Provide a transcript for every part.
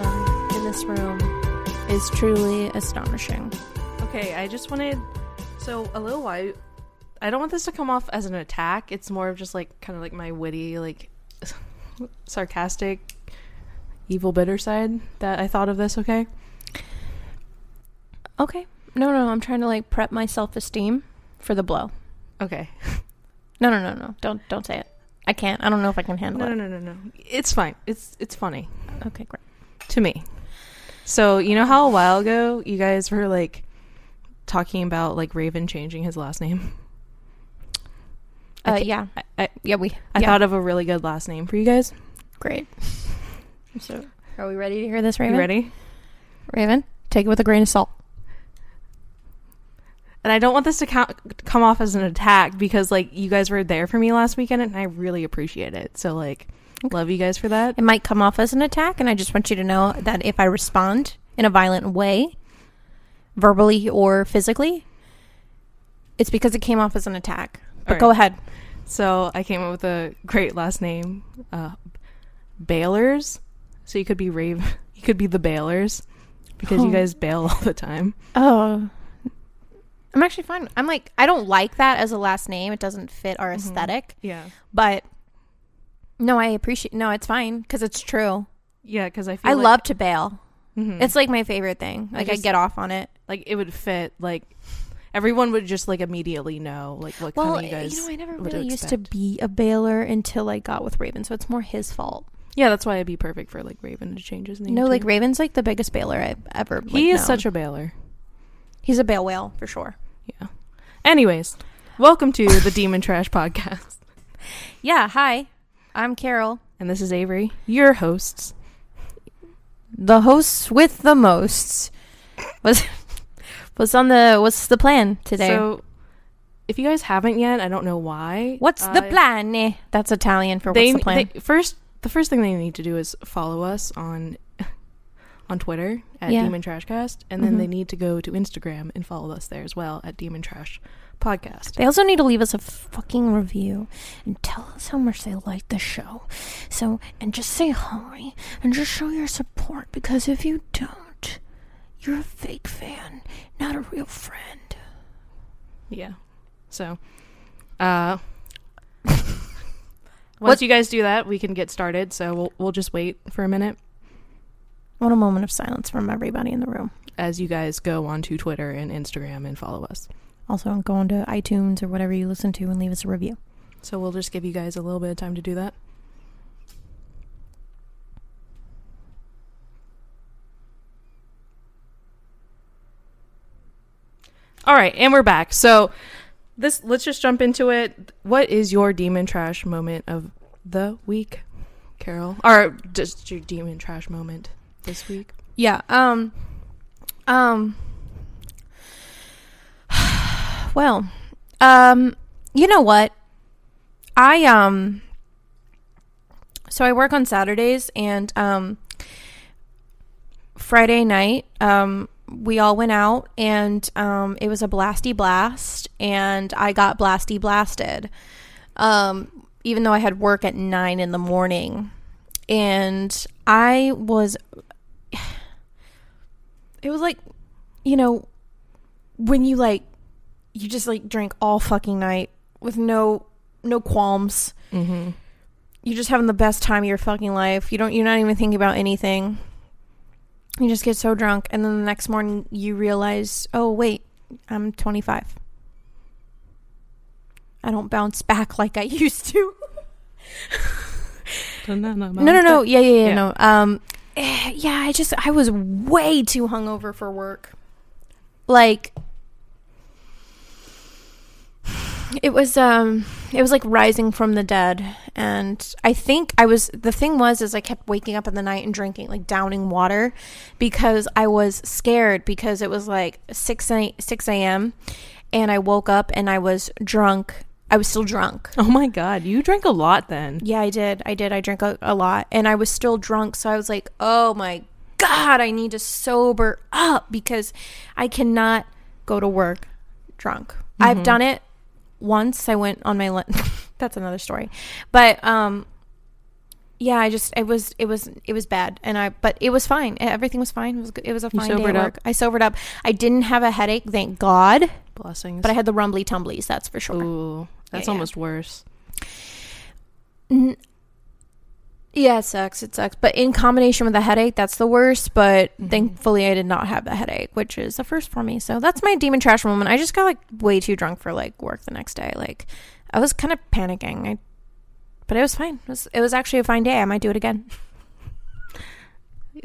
Um, room is truly astonishing. Okay, I just wanted so a little while. I don't want this to come off as an attack. It's more of just like kind of like my witty, like sarcastic, evil, bitter side that I thought of this. Okay. Okay. No, no, I'm trying to like prep my self esteem for the blow. Okay. No, no, no, no. Don't don't say it. I can't. I don't know if I can handle No, it. no, no, no, no. It's fine. It's it's funny Okay, great. to me. So you know how a while ago you guys were like talking about like Raven changing his last name. I Uh, yeah, I, I, yeah. We. I yeah. thought of a really good last name for you guys. great. So, are we ready to hear this, Raven? you ready? Raven, take it with a grain of salt. And I don't want this to count, come off as an attack because like you guys were there for me last weekend and I really appreciate it. So like love you guys for that. It might come off as an attack, and I just want you to know that if I respond in a violent way, verbally or physically, it's because it came off as an attack. But All go ahead. So I came up with a great last name, uh, Bailers. So you could be Rave, you could be the Bailers because Oh. you guys bail all the time. Oh. I'm actually fine. I'm like, I don't like that as a last name. It doesn't fit our Mhm. aesthetic. Yeah, But no, I appreciate. No, it's fine because it's true. yeah, because I feel I like, love to bail. Mhm. It's like my favorite thing. Like I, just- get off on it. like it would fit. Like everyone would just like immediately know like what Well, kind of you guys. you know, I never really used to be a bailer until I got with Raven, so it's more his fault. Yeah, that's why it'd be perfect for like Raven to change his name. No, like. Raven's like the biggest bailer I've ever. Like, he is known. such a bailer. He's a bail whale for sure. Yeah. Anyways, welcome to the Demon Trash Podcast. Yeah. Hi, I'm Carol, And this is Avery, your hosts. the hosts with the most. Was was on the what's the plan today? So, if you guys haven't yet, I don't know why. what's the uh, plan? Eh, That's Italian for They, what's the plan. they first the first thing they need to do is follow us on on Twitter at Yeah. Demon Trashcast, and then Mhm. they need to go to Instagram and follow us there as well at Demon Trash Podcast. They also need to leave us a fucking review and tell us how much they like the show. So, and just say hi and just show your support because if you don't, you're a fake fan, not a real friend. Yeah. So, uh, What- once you guys do that, we can get started. So we'll we'll just wait for a minute What a moment of silence from everybody in the room. as you guys go onto Twitter and Instagram and follow us. Also, go onto iTunes or whatever you listen to and leave us a review. So we'll just give you guys a little bit of time to do that. All right, and we're back. So this let's just jump into it. What is your demon trash moment of the week, Carol? Or just your demon trash moment this week? Yeah. Um. Um. Well, um, you know what? I um. So I work on Saturdays, and um. Friday night, um, we all went out, and um, it was a blasty blast, and I got blasty blasted. Um, even though I had work at nine in the morning, and I was it was like you know when you like you just like drink all fucking night with no no qualms Mm-hmm. you're just having the best time of your fucking life you don't you're not even thinking about anything you just get so drunk and then the next morning you realize oh wait i'm 25 i don't bounce back like i used to. No, no, no, no no. no yeah yeah yeah, Yeah. no. Um eh, yeah i just i was way too hungover for work. Like it was um it was like rising from the dead and i think i was the thing was is i kept waking up in the night and drinking like downing water because i was scared because it was like 6 a, 6 a.m and i woke up and i was drunk i was still drunk Oh my god, you drank a lot then. yeah, I did. I did. I drank a, a lot and I was still drunk. So I was like, oh my God, I need to sober up because I cannot go to work drunk. I've done it once. I went on my. That's another story. But um yeah, I just it was it was it was bad and I but it was fine. Everything was fine. It was it was a fine day at up? work. I sobered up. I didn't have a headache, thank God, Blessings. but I had the rumbly tumblies, that's for sure. Ooh, that's yeah. almost worse. Yeah, it sucks. It sucks. But in combination with the headache, that's the worst. But Mhm. thankfully, I did not have the headache, which is the first for me. So that's my demon trash moment. I just got like way too drunk for like work the next day. Like I was kind of panicking. I, but it was fine. It was, it was actually a fine day. I might do it again.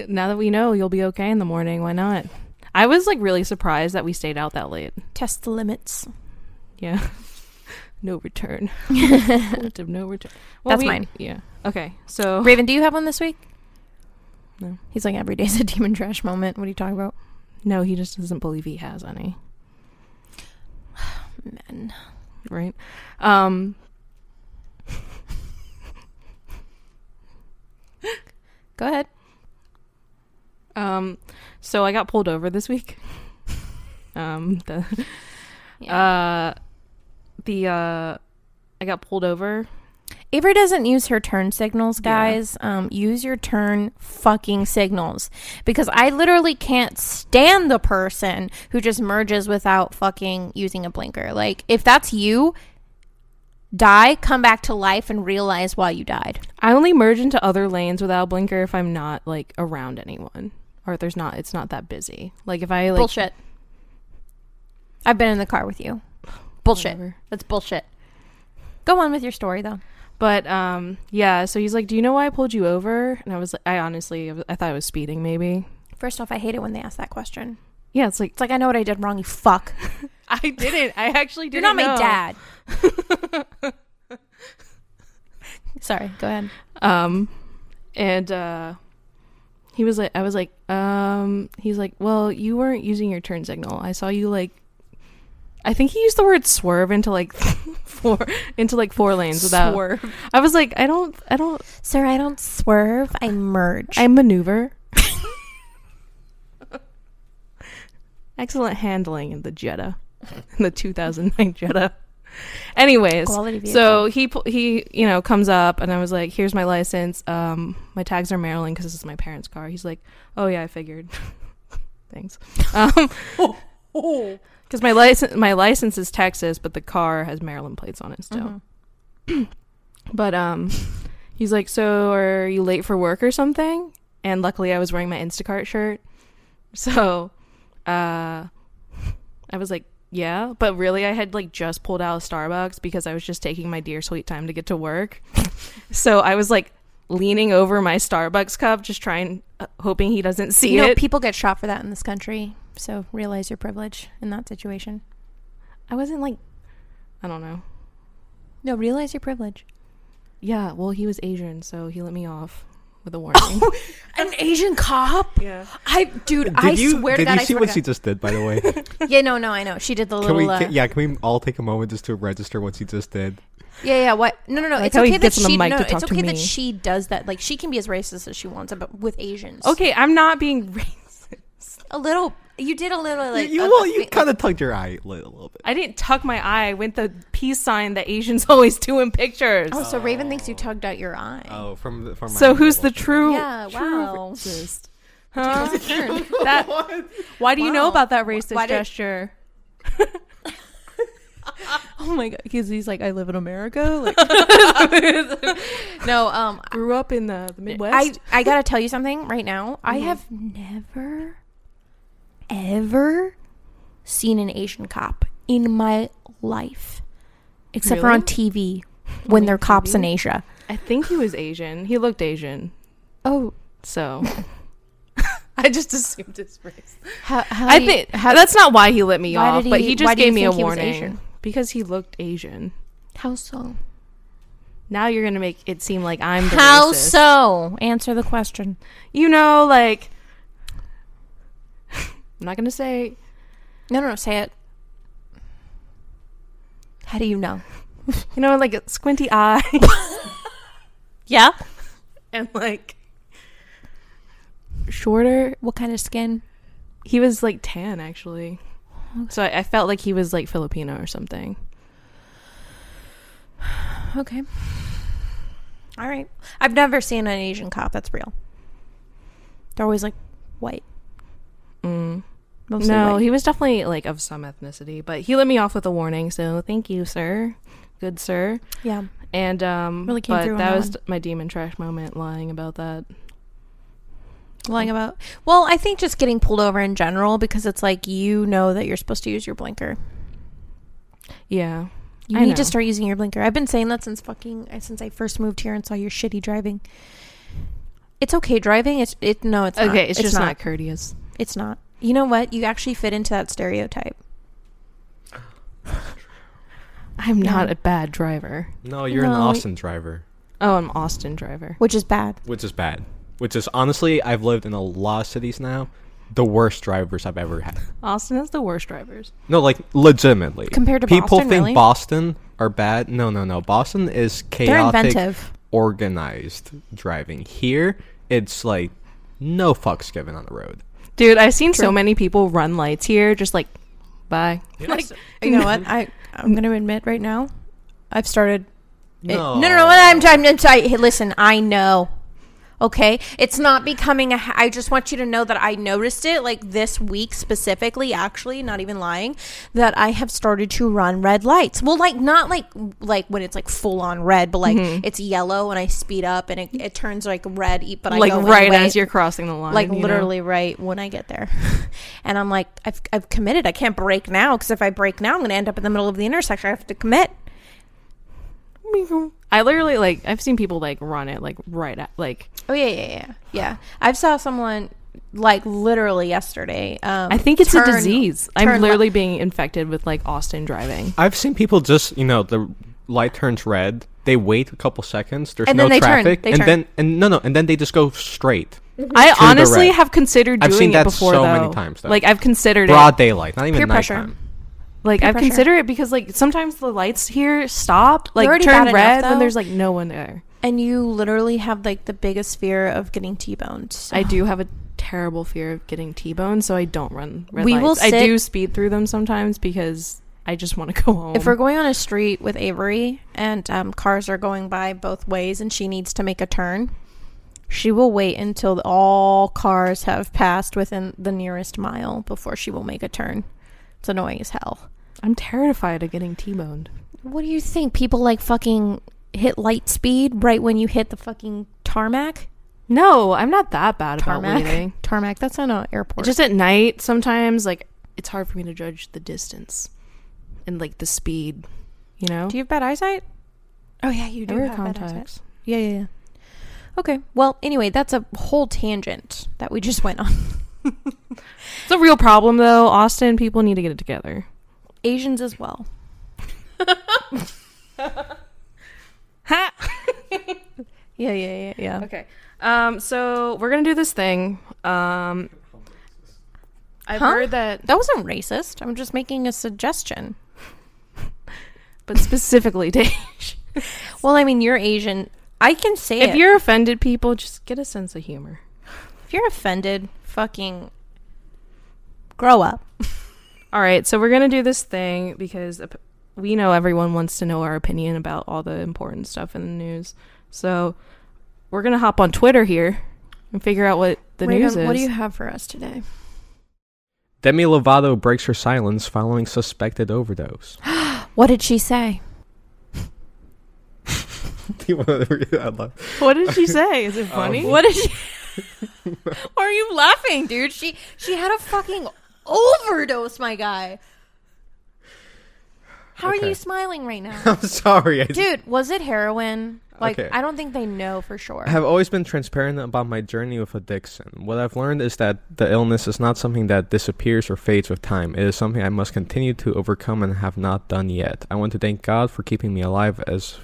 Now that we know you'll be okay in the morning, why not? I was like really surprised that we stayed out that late. Test the limits. Yeah. no return. Point of no return. Well, That's we- mine. Yeah. Okay. So Raven, do you have one this week? No. He's like every day's a demon trash moment. What are you talking about? no, he just doesn't believe he has any. Men. Right. Um. Go ahead. Um. So I got pulled over this week. um. The. Yeah. Uh. The. Uh. I got pulled over. Avery doesn't use her turn signals, Yeah. guys. Um, use your turn fucking signals because I literally can't stand the person who just merges without fucking using a blinker. Like, if that's you, die, come back to life, and realize why you died. I only merge into other lanes without a blinker if I'm not like around anyone or if there's not. It's not that busy. Like if I like bullshit. I've been in the car with you. Bullshit. whatever. That's bullshit. Go on with your story, though. But um, yeah. So he's like, "Do you know why I pulled you over?" And I was like, "I honestly, I thought I was speeding, maybe." First off, I hate it when they ask that question. Yeah, it's like It's like I know what I did wrong. You fuck. I didn't. I actually didn't. You're not my dad. Sorry. Go ahead. Um, and uh, he was like, I was like, um, he's like, well, you weren't using your turn signal. I saw you like, I think he used the word swerve into like four into like four lanes without. Swerve. I was like, I don't, I don't, Sir, I don't swerve. I merge. I maneuver. Excellent handling in the Jetta, in the 2009 Jetta. Anyways, so he he you know comes up and I was like, "Here's my license. Um, my tags are Maryland because this is my parents' car." He's like, "Oh yeah, I figured." Thanks. Um, because my license my license is Texas, but the car has Maryland plates on it still. Mhm. But um, he's like, "So are you late for work or something?" And luckily, I was wearing my Instacart shirt, so uh, I was like, "Yeah," but really, I had like just pulled out of Starbucks because I was just taking my dear sweet time to get to work. so I was like leaning over my Starbucks cup, just trying, hoping he doesn't see you know, it. people get shot for that in this country. So realize your privilege in that situation. I wasn't like, I don't know. No, realize your privilege. Yeah, well, he was Asian, so he let me off with a warning. An Asian cop? yeah. I, dude, Did I you, swear to God, did God, you I see swear what she just did, by the way? Yeah, no, no, I know. She did the can little. we, uh, can, yeah, can we all take a moment just to register what she just did? Yeah, yeah. What? No, no, no. like it's okay that gets on the she. no, it's okay that she does that. Like she can be as racist as she wants, but with Asians. Okay, I'm not being racist. A little. You did a little like. you a- well, you kind of tugged your eye a little, little bit. I didn't tuck my eye. I went the peace sign that Asians always do in pictures. Oh, so Raven thinks you tugged out your eye. Oh, from the, from my so angle, who's the true? Yeah, true wow. racist? Huh? That, why do you know about that racist Why did- gesture? oh my god, because he's like, I live in America. Like, no, um, Grew up in the, the I Midwest. I gotta tell you something right now. I Mhm. have never, ever seen an Asian cop in my life, except for on TV when they're cops in Asia. I think he was Asian. He looked Asian, Oh, so I just assumed his race. how, how I you- think how, that's not why he let me off, did but he- he just gave me a he warning Asian? because he looked Asian. how so? Now you're gonna make it seem like I'm the How racist. so? Answer the question. You know, like I'm not gonna say No, no, no. Say it. How do you know? you know, like a squinty eye Yeah. and like shorter. What kind of skin? He was like tan actually. So I, I felt like he was like Filipino or something. Okay. All right. I've never seen an Asian cop that's real. They're always like white. Mm. Mostly No, white. he was definitely like of some ethnicity, but he let me off with a warning, so thank you, sir. Good sir. yeah. And um Really came but through that that was one. my demon trash moment lying about that. Lying about. Well, I think just getting pulled over in general because it's like you know that you're supposed to use your blinker. Yeah. You I need know. to start using your blinker. I've been saying that since fucking since I first moved here and saw your shitty driving. It's okay driving. It's it no, it's not. okay, it's, just not. courteous. It's not. You know what? You actually fit into that stereotype. I'm Yeah. not a bad driver. No, you're an No, Austin driver, Oh, I'm Austin driver. which is bad. which is bad. Which is honestly, I've lived in a lot of cities now. The worst drivers I've ever had. Austin has the worst drivers. No, like legitimately. Compared to people Boston, think really? Boston are bad. No, no, no. Boston is They're chaotic, inventive. organized driving. Here, it's like no fucks given on the road. Dude, I've seen so many people run lights here just like bye. Like, you know what? I I'm going to admit right now, I've started. it- No. no, no, no. I'm trying. I'm sorry. Hey, listen, I know. Okay, it's not becoming a. ha- I just want you to know that I noticed it like this week specifically. Actually, not even lying, that I have started to run red lights. Well, like not like like when it's like full on red, but like mm-hmm. it's yellow and I speed up and it, it turns like red. But I like go right anyway. as you're crossing the line. like you know? literally right when I get there. and I'm like, I've, I've committed. I can't break now because if I break now, I'm going to end up in the middle of the intersection. I have to commit. I literally like I've seen people like run it like right at like Oh yeah, yeah, yeah, yeah. I've saw someone like literally yesterday. Um, I think it's a disease. I'm le- literally being infected with like Austin driving. I've seen people just, you know, the light turns red. They wait a couple seconds. There's And no then they turn. traffic, They and turn. then and no, no, and then they just go straight. I honestly have considered I've doing seen it that before so though. many times, though. Like I've considered Broad it. daylight, not even Peer pressure. Like peer I've pressure. considered it because like sometimes the lights here stop, like turn red enough, when there's like no one there. and you literally have like the biggest fear of getting T-boned. So. I do have a terrible fear of getting T-boned, so I don't run red We will lights. I do speed through them sometimes because I just want to go home. If we're going on a street with Avery and um, cars are going by both ways and she needs to make a turn, she will wait until all cars have passed within the nearest mile before she will make a turn. It's annoying as hell. I'm terrified of getting T-boned. What do you think? People like fucking hit light speed right when you hit the fucking tarmac? No, I'm not that bad about Tarmac? waiting. Tarmac, that's not an airport. Just at night, sometimes like it's hard for me to judge the distance and like the speed. You know, do you have bad eyesight? Oh, yeah, you do have bad eyesight. Yeah, yeah, yeah. Okay. Well, anyway, that's a whole tangent that we just went on. It's a real problem though. Austin people need to get it together. Asians as well. Ha. Yeah, yeah, yeah, yeah. Okay. Um. So we're gonna do this thing. Um. I've Huh? heard that, That wasn't racist. I'm just making a suggestion. but specifically, Dave, Well, I mean, you're Asian. I can say if it. you're offended, people just get a sense of humor. if you're offended, fucking grow up. All right, so we're gonna do this thing because we know everyone wants to know our opinion about all the important stuff in the news. So we're gonna hop on Twitter here and figure out what the Reagan, news is. What do you have for us today? Demi Lovato breaks her silence following suspected overdose. What did she say? Do you want to read that loud? what did she say? Is it funny? Um, What did she? Why are you laughing, dude? She she had a fucking overdose, my guy. How are you smiling right now, I'm sorry. I, dude? Was it heroin? Like, Okay. I don't think they know for sure. I have always been transparent about my journey with addiction. What I've learned is that the illness is not something that disappears or fades with time. It is something I must continue to overcome and have not done yet. I want to thank God for keeping me alive as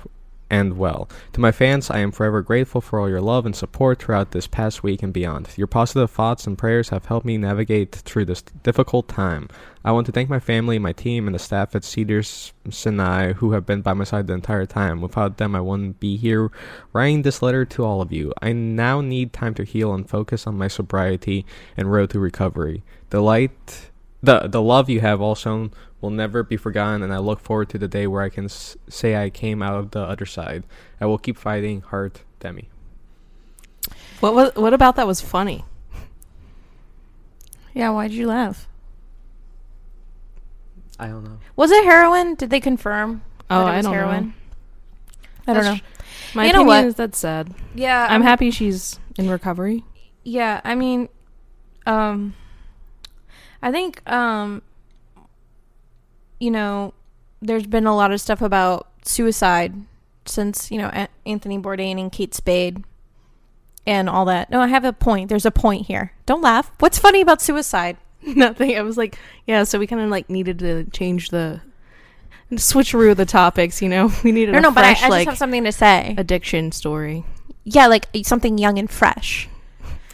end well. To my fans, I am forever grateful for all your love and support throughout this past week and beyond. Your positive thoughts and prayers have helped me navigate through this difficult time. I want to thank my family, my team, and the staff at Cedars Sinai who have been by my side the entire time. Without them, I wouldn't be here writing this letter to all of you. I now need time to heal and focus on my sobriety and road to recovery. The light, the the love you have all shown will never be forgotten, and I look forward to the day where I can s- say I came out of the other side. I will keep fighting, Heart, Demi. What was, what about that was funny? Yeah, why did you laugh? I don't know. Was it heroin? Did they confirm? Oh, that it I was don't heroin? know. I don't know. My You know opinion what? is that's sad. Yeah, I'm happy she's in recovery. Yeah, I mean, um, I think, um, you know, there's been a lot of stuff about suicide since you know Anthony Bourdain and Kate Spade and all that. No, I have a point. There's a point here. Don't laugh. What's funny about suicide? Nothing. I was like, yeah. So we kind of like needed to change the switcheroo the topics. You know, we needed No, a no, but I, I fresh just like have something to say. addiction story. yeah, like something young and fresh.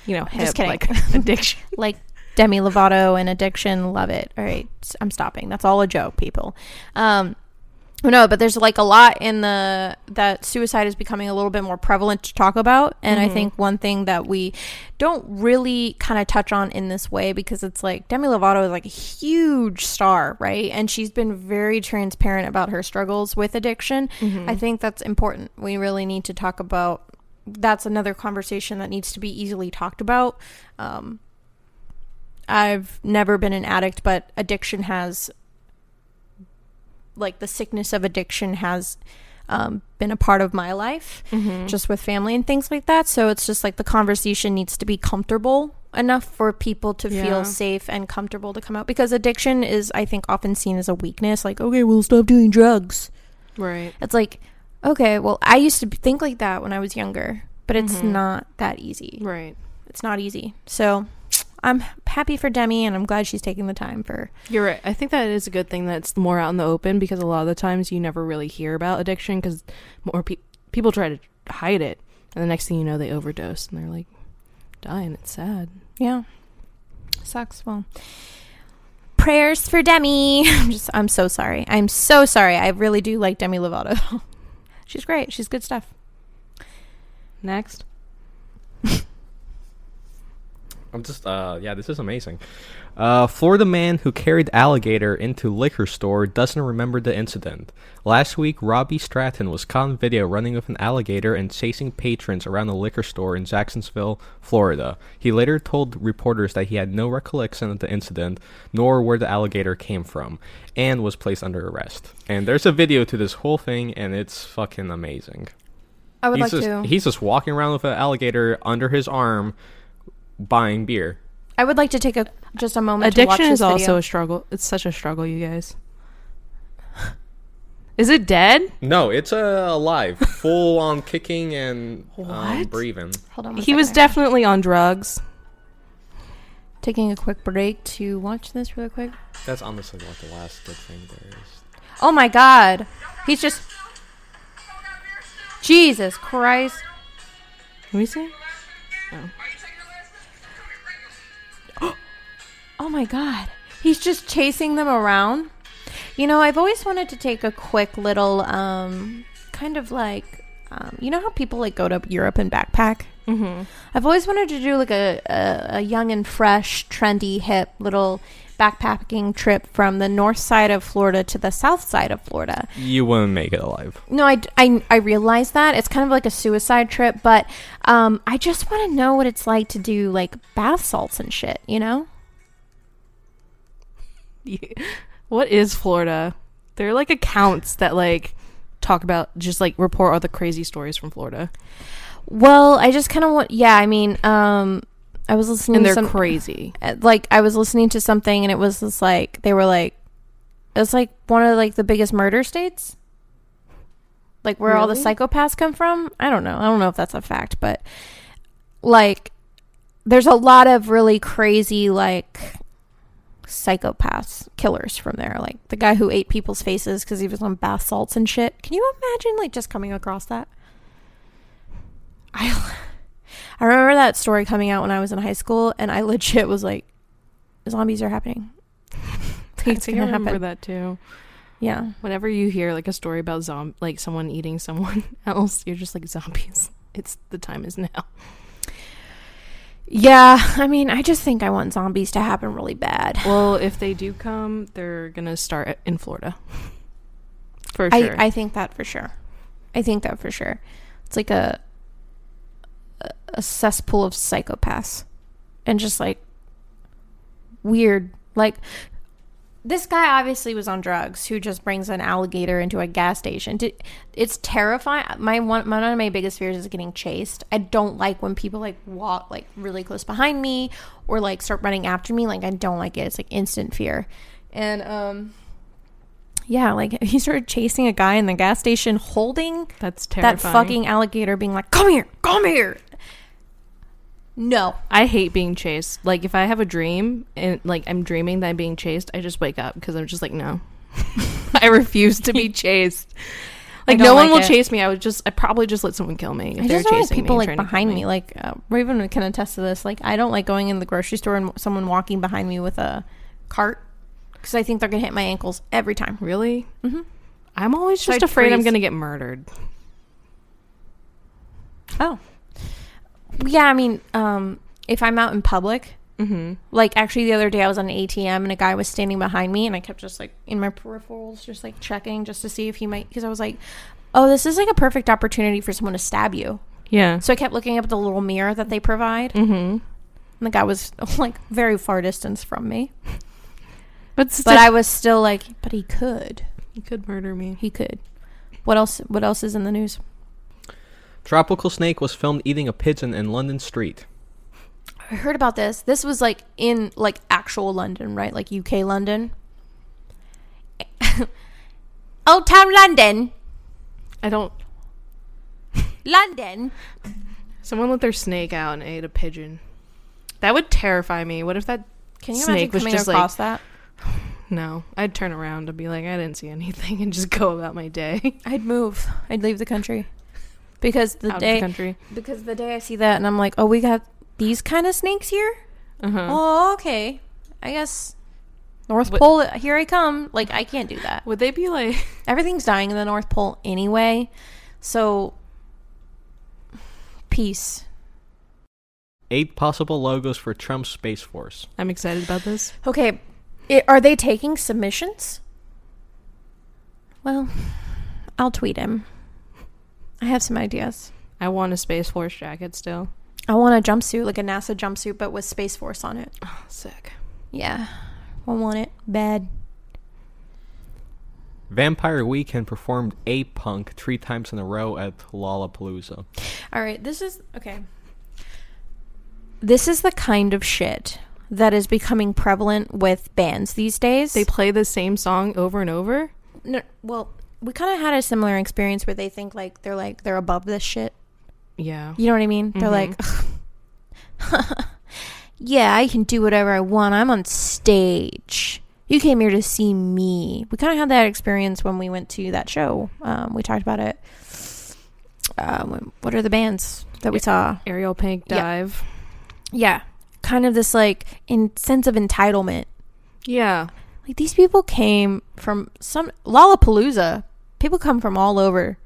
You know, I'm just kidding. like addiction. like Demi Lovato and Addiction. Love it. All right, I'm stopping. That's all a joke, people. Um, no, but there's like a lot in the that suicide is becoming a little bit more prevalent to talk about, and I Mhm. think one thing that we don't really kind of touch on in this way because it's like Demi Lovato is like a huge star, right? And she's been very transparent about her struggles with addiction. Mm-hmm. I think that's important. We really need to talk about. That's another conversation that needs to be easily talked about. Um, I've never been an addict, but addiction has, like, the sickness of addiction has um, been a part of my life, Mhm. just with family and things like that. So it's just like the conversation needs to be comfortable enough for people to Yeah. feel safe and comfortable to come out because addiction is, I think, often seen as a weakness. Like, okay, we'll stop doing drugs. right. It's like, okay, well, I used to think like that when I was younger, but it's Mhm. not that easy. Right. It's not easy. So I'm happy for Demi and I'm glad she's taking the time for. You're right. I think that is a good thing that's more out in the open because a lot of the times you never really hear about addiction because more pe- people try to hide it, and the next thing you know, they overdose and they're like dying. It's sad. Yeah. Sucks. Well, prayers for Demi. I'm just, I'm so sorry. I'm so sorry. I really do like Demi Lovato. she's great. She's good stuff. Next. I'm just uh yeah, this is amazing. Uh Florida man who carried alligator into liquor store doesn't remember the incident. Last week Robbie Stratton was caught on video running with an alligator and chasing patrons around a liquor store in Jacksonville, Florida. He later told reporters that he had no recollection of the incident nor where the alligator came from and was placed under arrest. And there's a video to this whole thing and it's fucking amazing. I would he's like just to. he's just walking around with an alligator under his arm buying beer. I would like to take a just a moment. to watch Addiction this is also video. a struggle. It's such a struggle, you guys. Is it dead? No, it's uh, alive, full on kicking and um, breathing. Hold on. a He was second. definitely on drugs. taking a quick break to watch this really quick. That's honestly like the last good thing there is. Oh my god. He's just Jesus Christ. Let me see. Oh my god. He's just chasing them around. You know, I've always wanted to take a quick little um kind of like um, you know how people like go to Europe and backpack? Mm-hmm. I've always wanted to do like a, a, a young and fresh, trendy, hip little backpacking trip from the north side of Florida to the south side of Florida. You wouldn't make it alive. No, I, I, I realize that. It's kind of like a suicide trip, but um, I just want to know what it's like to do like bath salts and shit, you know? What is Florida? There are like accounts that like talk about just like report all the crazy stories from Florida, Well, I just kind of want, yeah, I mean, um, I was listening and they're some, crazy. uh, like, I was listening to something and it was just like, they were like, it's like one of like the biggest murder states. Like where all the psychopaths come from. I don't know. I don't know if that's a fact, but like, there's a lot of really crazy, like, psychopaths, killers from there. Like the guy who ate people's faces because he was on bath salts and shit. Can you imagine like just coming across that? I I remember that story coming out when I was in high school, and I legit was like, zombies are happening. I it's I gonna remember happen. that too. Yeah. Whenever you hear like a story about zom like someone eating someone else, you're just like zombies. It's the time is now. Yeah, I mean, I just think I want zombies to happen really bad. Well, if they do come, they're gonna start in Florida. For I, sure. I think that for sure. I think that for sure. It's like a- a cesspool of psychopaths and just like weird like this guy obviously was on drugs who just brings an alligator into a gas station. It's terrifying. My one, one of my biggest fears is getting chased. I don't like when people like walk like really close behind me or like start running after me. Like I don't like it. It's like instant fear. And um yeah, like he started chasing a guy in the gas station holding That's terrifying. that fucking alligator being like, "Come here, come here." No, I hate being chased. Like if I have a dream and like I'm dreaming that I'm being chased, I just wake up because I'm just like no. I refuse to be chased. Like no one like will it. chase me. I would just I probably just let someone kill me if I they're just don't like chasing people me. like trying to kill behind me. Like uh, Raven can attest to this. Like I don't like going in the grocery store and someone walking behind me with a cart because I think they're gonna hit my ankles every time. Really? Mm-hmm. I'm always So just I'd afraid I'm freeze. gonna get murdered. Oh, yeah. I mean, um, if I'm out in public, Mm-hmm. like actually the other day I was on an ATM and a guy was standing behind me and I kept just like in my peripherals just like checking just to see if he might because I was like, oh, this is like a perfect opportunity for someone to stab you. Yeah. So I kept looking up at the little mirror that they provide. Mm-hmm. And the guy was like very far distance from me. But still, But I was still like, but he could. he could murder me. He could. What else what else is in the news? Tropical snake was filmed eating a pigeon in London street. I heard about this. This was like in like actual London, right? Like UK London. Old town London. I don't. London. Someone let their snake out and ate a pigeon. That would terrify me. What if that? Can you Snake imagine was coming just like- across that? No, I'd turn around and be like, I didn't see anything, and just go about my day. I'd move. I'd leave the country. Because the out day the country. because the day I see that and I'm like, "Oh, we got these kind of snakes here?" Uh-huh. Oh, okay. I guess North What- Pole, here I come. Like, I can't do that. Would they be like? Everything's dying in the North Pole anyway. So, peace. Eight possible logos for Trump's Space Force. I'm excited about this. Okay. i are they taking submissions? Well, I'll tweet him. I have some ideas. I want a Space Force jacket still. I want a jumpsuit, like a NASA jumpsuit, but with Space Force on it. Oh, sick. Yeah. I want it. Bad. Vampire Weekend performed A Punk three times in a row at Lollapalooza. All right, this is okay. This is the kind of shit that is becoming prevalent with bands these days. They play the same song over and over. no, well, we kind of had a similar experience where they think like they're like they're above this shit. Yeah. You know what I mean? They're like, yeah, I can do whatever I want. I'm on stage. You came here to see me. We kind of had that experience when we went to that show. Um, we talked about it. Um, what are the bands that we saw? Ariel Pink Yeah. dive. Yeah, kind of this like in sense of entitlement. Yeah. Like these people came from some Lollapalooza. People come from all over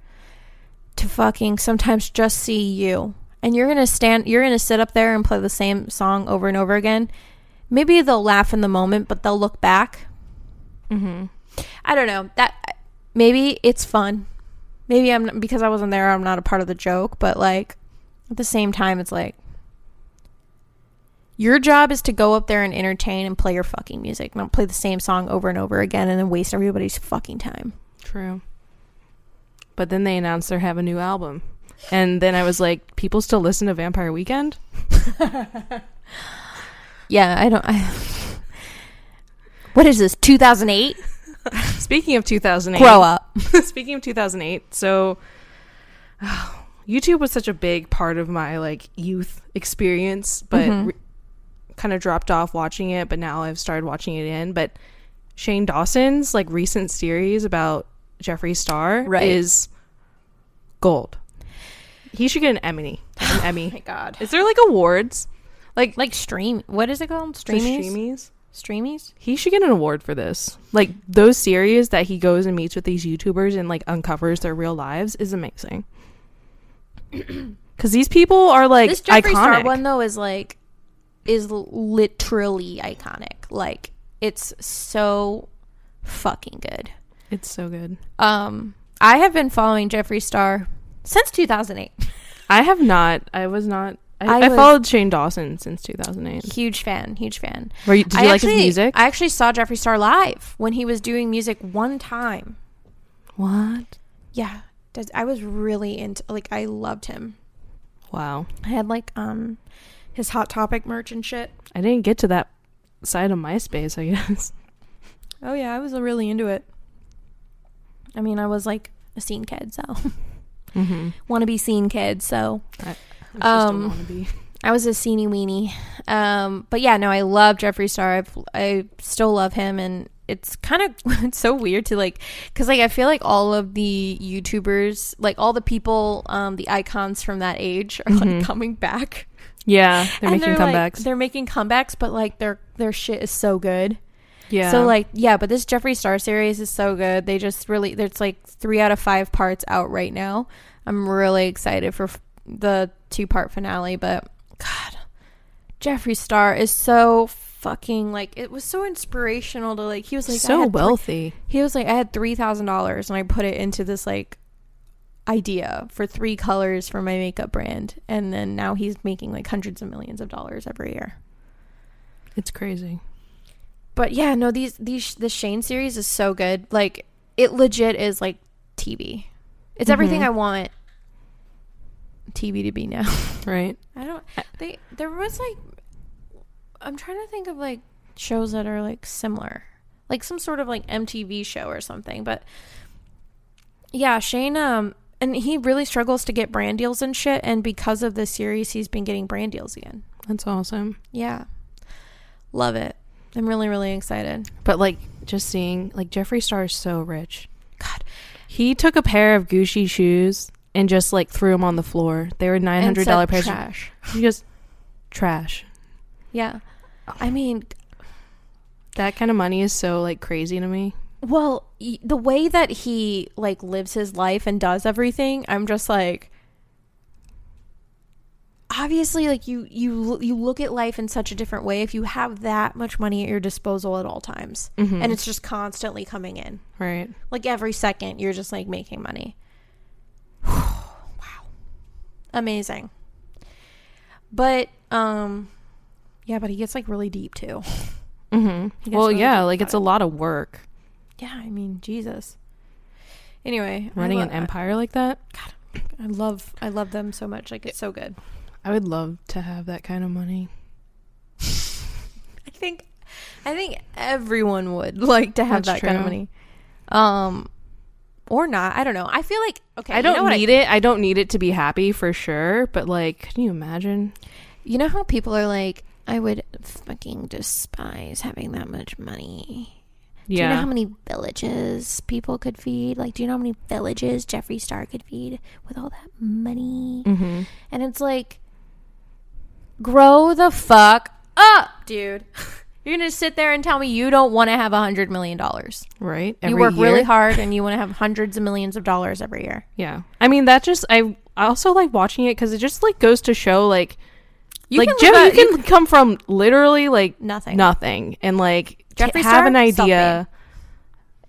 to fucking sometimes just see you. And you're going to stand you're going to sit up there and play the same song over and over again. Maybe they'll laugh in the moment, but they'll look back. Mm-hmm. I don't know. That maybe it's fun. Maybe I'm because I wasn't there, I'm not a part of the joke, but like at the same time it's like your job is to go up there and entertain and play your fucking music, not play the same song over and over again and then waste everybody's fucking time. True. But then they announced they have a new album. And then I was like, people still listen to Vampire Weekend? Yeah, I don't I What is this? 2008? Speaking of 2008. Grow up. Speaking of 2008, so YouTube was such a big part of my like youth experience, but Mhm. re- kind of dropped off watching it, but now I've started watching it in. But Shane Dawson's like recent series about Jeffree Star Right. is gold. He should get an Emmy. An Oh Emmy. my god. Is there like awards? Like Like stream. What is it called? Streamies. streamies? Streamies. He should get an award for this. Like those series that he goes and meets with these YouTubers and like uncovers their real lives is amazing. Because these people are like this Jeffree iconic. Star one though is like is literally iconic. Like it's so fucking good. It's so good. Um, I have been following Jeffree Star since 2008. I have not. I was not. I, I I, was- followed Shane Dawson since 2008. Huge fan, huge fan. Were you, did I you like actually, his music? I actually saw Jeffree Star live when he was doing music one time. what? Yeah, does- I was really into like I loved him. Wow. I had like um his Hot Topic merch and shit. I didn't get to that side of MySpace. I guess. Oh yeah, I was really into it. I mean, I was like a scene kid, so Mm-hmm. want to be scene kid. So Um, Um, I was a sceney weenie. Um, but yeah, no, I love Jeffree Star. I've, I still love him, and it's kind of it's so weird to like, cause like I feel like all of the YouTubers, like all the people, um, the icons from that age are like Mhm. coming back. yeah, they're And making like- comebacks. they're making comebacks, but like their their shit is so good. Yeah. So like yeah, but this Jeffree Star series is so good. They just really there's like three out of five parts out right now. I'm really excited for f- the two part finale, but God, Jeffree Star is so fucking like it was so inspirational to like he was like I so had three- wealthy. he was like I had three thousand dollars and I put it into this like idea for three colors for my makeup brand, and then now he's making like hundreds of millions of dollars every year. It's crazy. But yeah, no, these these the Shane series is so good. Like it legit is like TV. It's everything Mhm. I want TV to be now. Right. I don't they there was like I'm trying to think of like shows that are like similar. Like some sort of like MTV show or something, but yeah, Shane um and he really struggles to get brand deals and shit and because of this series he's been getting brand deals again. That's awesome. Yeah. Love it. I'm really really excited. But like just seeing like Jeffree Star is so rich. God, He took a pair of Gucci shoes and just like threw them on the floor. They were nine hundred dollar pairs. of- trash. He just trash. Yeah. I mean, That kind of money is so like crazy to me. well, y- the way that he like lives his life and does everything, I'm just like obviously like you you you look at life in such a different way if you have that much money at your disposal at all times Mhm. and it's just constantly coming in. right. Like every second you're just like making money. wow. Amazing. But um yeah, but he gets like really deep too. Mm-hmm. Well, really yeah, like it's a lot of work Yeah, I mean, Jesus. Anyway, running lo- an empire like that. God I love I love them so much. Like it's so good. I would love to have that kind of money. I think I think everyone would like to have That's that kind of money. Um or not. I don't know. I feel like okay, I you know don't need it. I don't need it to be happy for sure. But like, can you imagine? You know how people are like I would fucking despise having that much money. Yeah. Do you know how many villages people could feed? Like, do you know how many villages Jeffree Star could feed with all that money? mm-hmm. And it's like, grow the fuck up, dude. You're gonna sit there and tell me you don't want to have a hundred million dollars. Right. You work really hard and you want to have hundreds of millions of dollars every year. Yeah. I mean, that just I I also like watching it because it just like goes to show like You like live you a- can come from literally like Nothing. nothing and like Jeffree have Star, an idea self-made.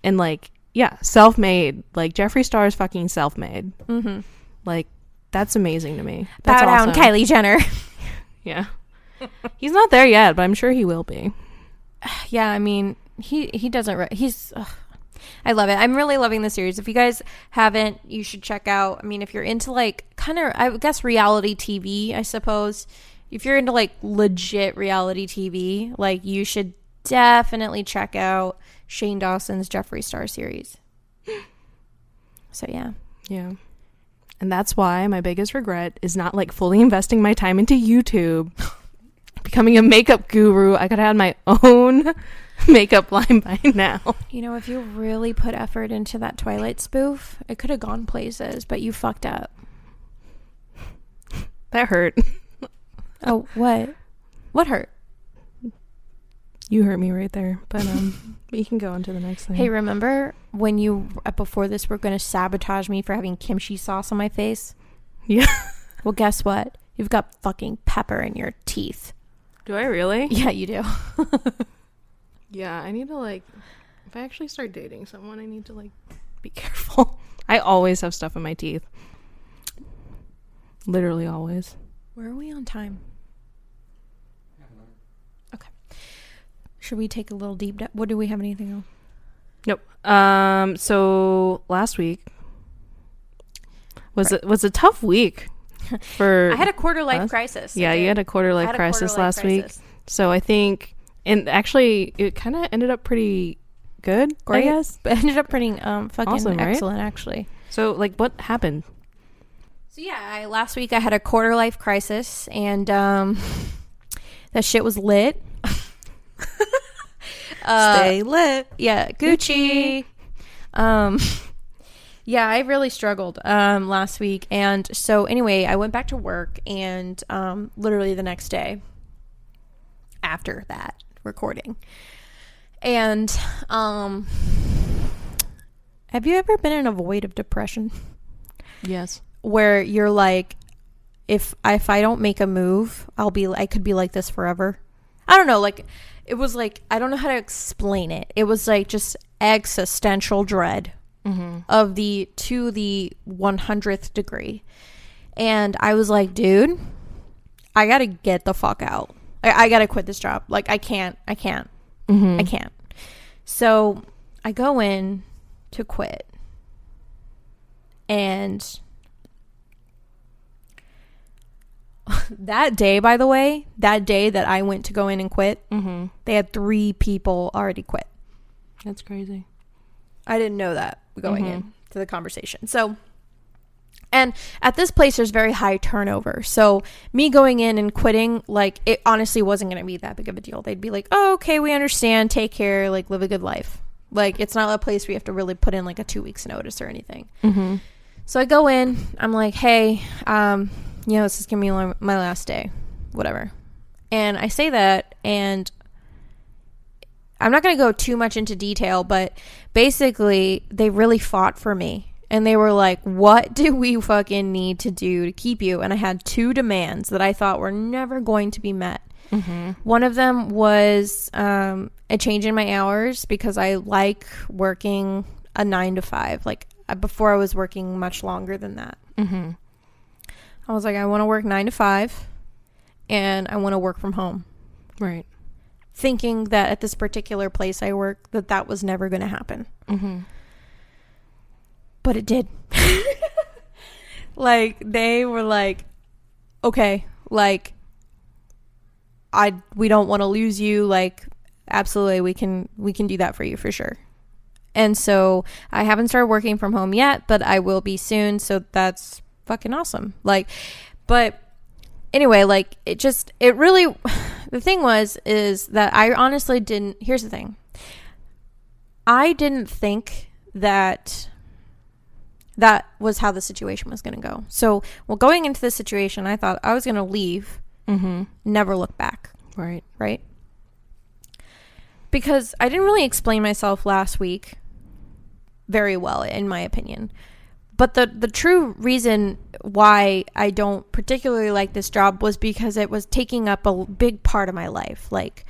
and like yeah self-made like Jeffree Star is fucking self-made Mm-hmm. like that's amazing to me Bow that's down, awesome. Kylie Jenner. yeah he's not there yet but I'm sure he will be yeah, I mean, he he doesn't. Re- he's. Ugh. I love it. I'm really loving the series. If you guys haven't, you should check out. I mean, if you're into like kind of, I guess reality TV, I suppose. If you're into like legit reality TV, like you should definitely check out Shane Dawson's Jeffree Star series. So yeah, yeah and that's why my biggest regret is not like fully investing my time into YouTube becoming a makeup guru. I could have had my own makeup line by now. You know, if you really put effort into that Twilight spoof, it could have gone places, but you fucked up. That hurt. Oh, what? What hurt? You hurt me right there. But um you can go on to the next thing. Hey, remember when you uh, before this were going to sabotage me for having kimchi sauce on my face? Yeah. Well, guess what? You've got fucking pepper in your teeth. Do I really? Yeah, you do. Yeah, I need to like if I actually start dating someone, I need to like be careful. I always have stuff in my teeth. Literally always. Where are we on time? Should we take a little deep dive? What do we have anything else? Nope. Um so last week was it was a tough week for I had a quarter life us? crisis. Yeah, you had a quarter life crisis quarter-life last week. So I think and actually it kind of ended up pretty good, Great. I guess. But ended up pretty um fucking Awesome, right? excellent actually. So like what happened? So yeah, I, last week I had a quarter life crisis, and um, that shit was lit. Uh, lit. yeah, Gucci. Um, yeah, I really struggled um last week, and so anyway, I went back to work, and um, literally the next day after that recording, and um, have you ever been in a void of depression? Yes. where you're like if if I don't make a move, I'll be I could be like this forever. I don't know, like it was like I don't know how to explain it. It was like just existential dread Mm-hmm. of the to the 100th degree. And I was like, dude, I got to get the fuck out. I, I got to quit this job. Like I can't. I can't. Mm-hmm. I can't. So I go in to quit. And that day, by the way, that day that I went to go in and quit, Mm-hmm. they had three people already quit. That's crazy. I didn't know that going Mhm. in to the conversation. So, and at this place, there's very high turnover. So, me going in and quitting, like, it honestly wasn't going to be that big of a deal. They'd be like, oh, okay, we understand. Take care. Like, live a good life. Like, it's not a place where you have to really put in like a two weeks notice or anything. Mm-hmm. So I go in. I'm like, hey, um, you know, this is gonna be my my last day, whatever. And I say that, and I'm not gonna go too much into detail, but basically, they really fought for me, and they were like, "What do we fucking need to do to keep you?" And I had two demands that I thought were never going to be met. Mm-hmm. One of them was um, a change in my hours because I like working a nine to five. Like uh, before, I was working much longer than that. Mm-hmm. I was like, I want to work nine to five, and I want to work from home. Right. Thinking that at this particular place I work, that that was never going to happen, Mm-hmm. but it did. like they were like, okay, like I we don't want to lose you. Like absolutely, we can we can do that for you for sure. And so I haven't started working from home yet, but I will be soon. So that's fucking awesome. Like, but anyway, like it just, it really, the thing was, is that I honestly didn't, here's the thing. I didn't think that that was how the situation was going to go. So, well, going into this situation, I thought I was going to leave, Mm-hmm. never look back Right. right? Because I didn't really explain myself last week very well, in my opinion. But the the true reason why I don't particularly like this job was because it was taking up a big part of my life. Like,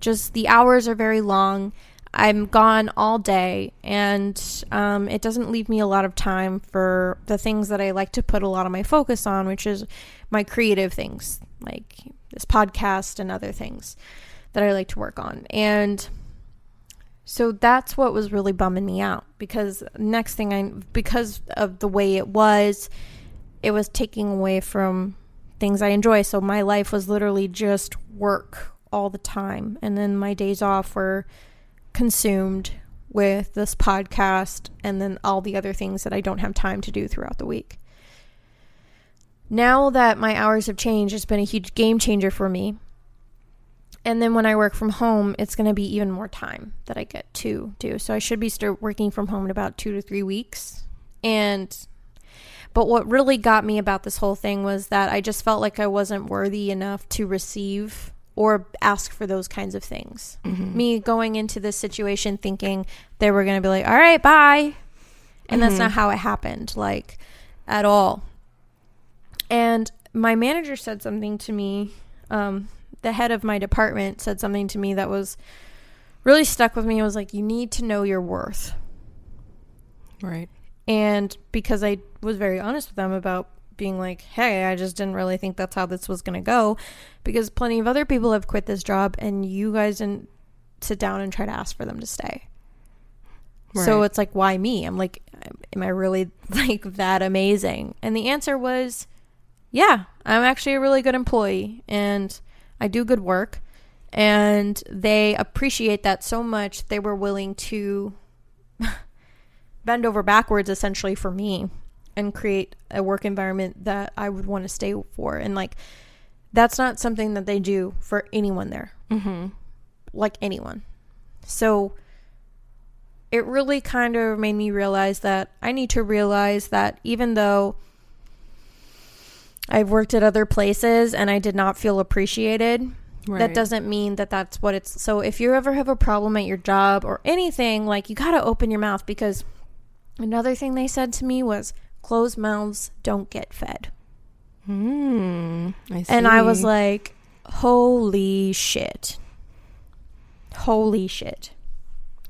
just the hours are very long. I'm gone all day, and um, it doesn't leave me a lot of time for the things that I like to put a lot of my focus on, which is my creative things, like this podcast and other things that I like to work on. And so that's what was really bumming me out because next thing I because of the way it was, it was taking away from things I enjoy. So my life was literally just work all the time and then my days off were consumed with this podcast and then all the other things that I don't have time to do throughout the week. Now that my hours have changed, it's been a huge game changer for me And then when I work from home, it's going to be even more time that I get to do. So I should be start working from home in about 2 to 3 weeks. And but what really got me about this whole thing was that I just felt like I wasn't worthy enough to receive or ask for those kinds of things. Mm-hmm. Me going into this situation thinking they were going to be like, "All right, bye." And that's Mhm. not how it happened like at all. And my manager said something to me um the head of my department said something to me that was really stuck with me. It was like, "You need to know your worth." Right. And because I was very honest with them about being like, hey, I just didn't really think that's how this was going to go. Because plenty of other people have quit this job and you guys didn't sit down and try to ask for them to stay. So it's like, why me? I'm like, am I really like that amazing? And the answer was, yeah, I'm actually a really good employee and I do good work. And they appreciate that so much, they were willing to bend over backwards essentially for me and create a work environment that I would want to stay for. And like, that's not something that they do for anyone there Mm-hmm. like anyone. So it really kind of made me realize that I need to realize that even though I've worked at other places and I did not feel appreciated, Right. that doesn't mean that that's what it's. So if you ever have a problem at your job or anything, like you got to open your mouth because another thing they said to me was closed mouths don't get fed. Hmm. I see. And I was like, holy shit. Holy shit.